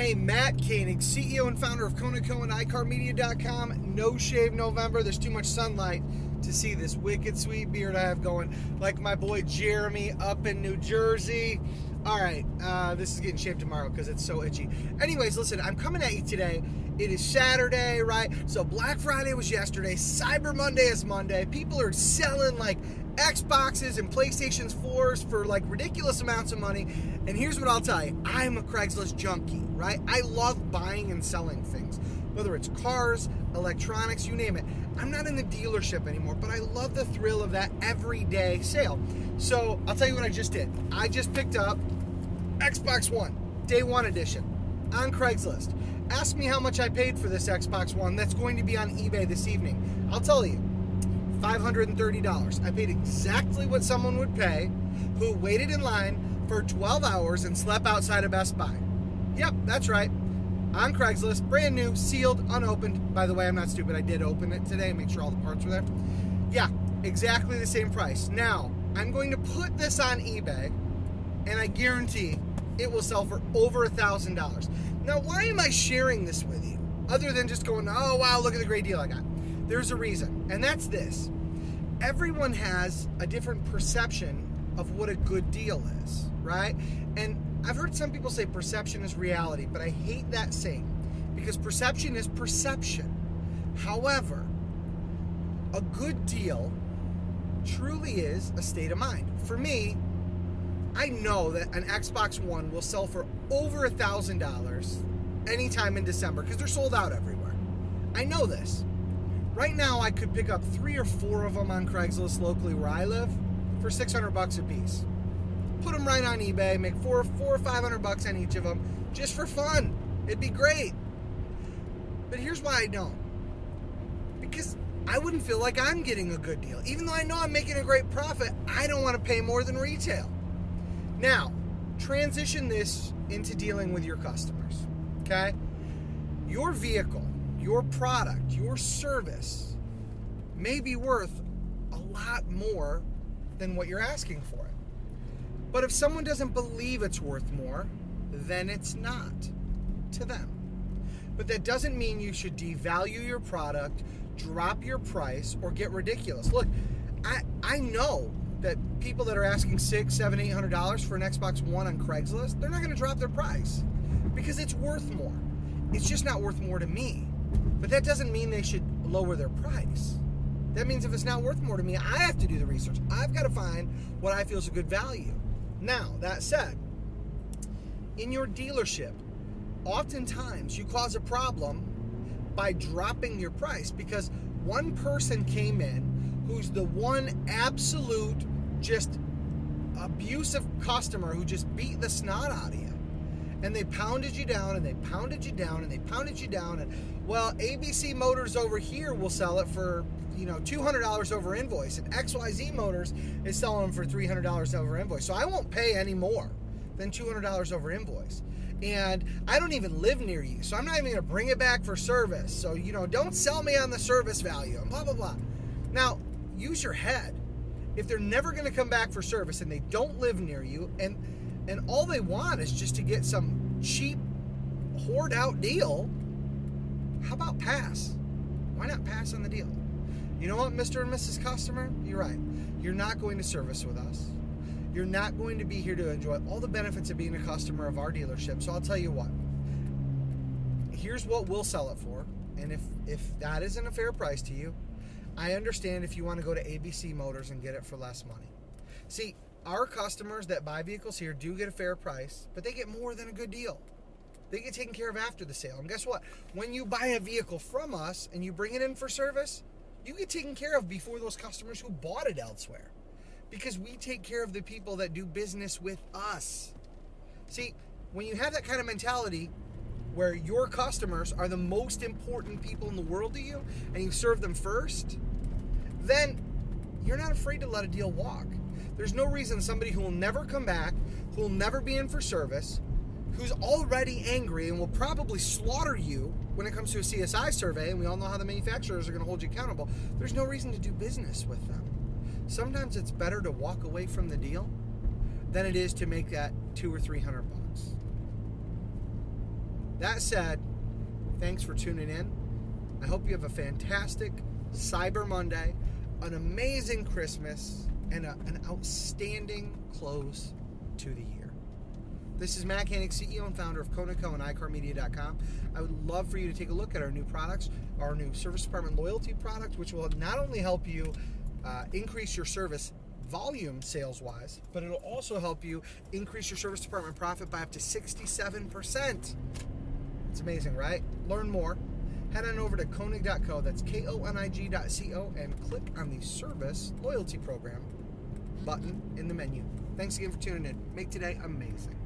Hey, Matt Konig, CEO and founder of Conoco and iCarMedia.com. No shave November. There's too much sunlight to see this wicked sweet beard I have going, like my boy Jeremy up in New Jersey. All right, uh, this is getting shaved tomorrow because it's so itchy. Anyways, listen, I'm coming at you today. It is Saturday, right? So Black Friday was yesterday. Cyber Monday is Monday. People are selling like Xboxes and PlayStations 4s for like ridiculous amounts of money. And here's what I'll tell you I'm a Craigslist junkie, right? I love buying and selling things, whether it's cars, electronics, you name it. I'm not in the dealership anymore, but I love the thrill of that everyday sale. So I'll tell you what I just did. I just picked up Xbox One, day one edition, on Craigslist. Ask me how much I paid for this Xbox One that's going to be on eBay this evening. I'll tell you, $530. I paid exactly what someone would pay who waited in line for 12 hours and slept outside of Best Buy. Yep, that's right. On Craigslist, brand new, sealed, unopened. By the way, I'm not stupid. I did open it today, make sure all the parts were there. Yeah, exactly the same price. Now, I'm going to put this on eBay, and I guarantee it will sell for over a thousand dollars. Now, why am I sharing this with you? Other than just going, oh wow, look at the great deal I got. There's a reason, and that's this. Everyone has a different perception of what a good deal is, right? And I've heard some people say perception is reality, but I hate that saying because perception is perception. However, a good deal truly is a state of mind. For me, I know that an Xbox One will sell for over a thousand dollars anytime in December because they're sold out everywhere. I know this. Right now, I could pick up three or four of them on Craigslist locally where I live for 600 bucks a piece. Put them right on eBay, make four, four or 500 bucks on each of them just for fun. It'd be great. But here's why I don't. Because I wouldn't feel like I'm getting a good deal. Even though I know I'm making a great profit, I don't want to pay more than retail. Now, transition this into dealing with your customers. Okay? Your vehicle, your product, your service may be worth a lot more than what you're asking for it. But if someone doesn't believe it's worth more, then it's not to them. But that doesn't mean you should devalue your product, drop your price, or get ridiculous. Look, I I know that people that are asking six, seven, eight hundred dollars for an Xbox One on Craigslist, they're not going to drop their price because it's worth more. It's just not worth more to me. But that doesn't mean they should lower their price. That means if it's not worth more to me, I have to do the research. I've got to find what I feel is a good value. Now, that said, in your dealership, oftentimes you cause a problem by dropping your price because one person came in who's the one absolute just abusive customer who just beat the snot out of you. And they pounded you down and they pounded you down and they pounded you down and well, ABC Motors over here will sell it for you know $200 over invoice and xyz motors is selling them for $300 over invoice. So i won't pay any more than $200 over invoice. And i don't even live near you so i'm not even going to bring it back for service. So you know don't sell me on the service value and blah blah blah. Now use your head if they're never going to come back for service and they don't live near you and and all they want is just to get some cheap hoard out deal how about pass why not pass on the deal you know what, Mr. and Mrs. Customer? You're right. You're not going to service with us. You're not going to be here to enjoy all the benefits of being a customer of our dealership. So I'll tell you what. Here's what we'll sell it for. And if if that isn't a fair price to you, I understand if you want to go to ABC Motors and get it for less money. See, our customers that buy vehicles here do get a fair price, but they get more than a good deal. They get taken care of after the sale. And guess what? When you buy a vehicle from us and you bring it in for service, you get taken care of before those customers who bought it elsewhere. Because we take care of the people that do business with us. See, when you have that kind of mentality where your customers are the most important people in the world to you and you serve them first, then you're not afraid to let a deal walk. There's no reason somebody who will never come back, who will never be in for service, who's already angry and will probably slaughter you when it comes to a CSI survey, and we all know how the manufacturers are going to hold you accountable, there's no reason to do business with them. Sometimes it's better to walk away from the deal than it is to make that two or three hundred bucks. That said, thanks for tuning in. I hope you have a fantastic Cyber Monday, an amazing Christmas, and a, an outstanding close to the year. This is Matt Konig, CEO and founder of Conoco and iCarMedia.com. I would love for you to take a look at our new products, our new service department loyalty product, which will not only help you uh, increase your service volume sales wise, but it'll also help you increase your service department profit by up to 67%. It's amazing, right? Learn more. Head on over to Konig.co, that's K O N I G.co, and click on the service loyalty program button in the menu. Thanks again for tuning in. Make today amazing.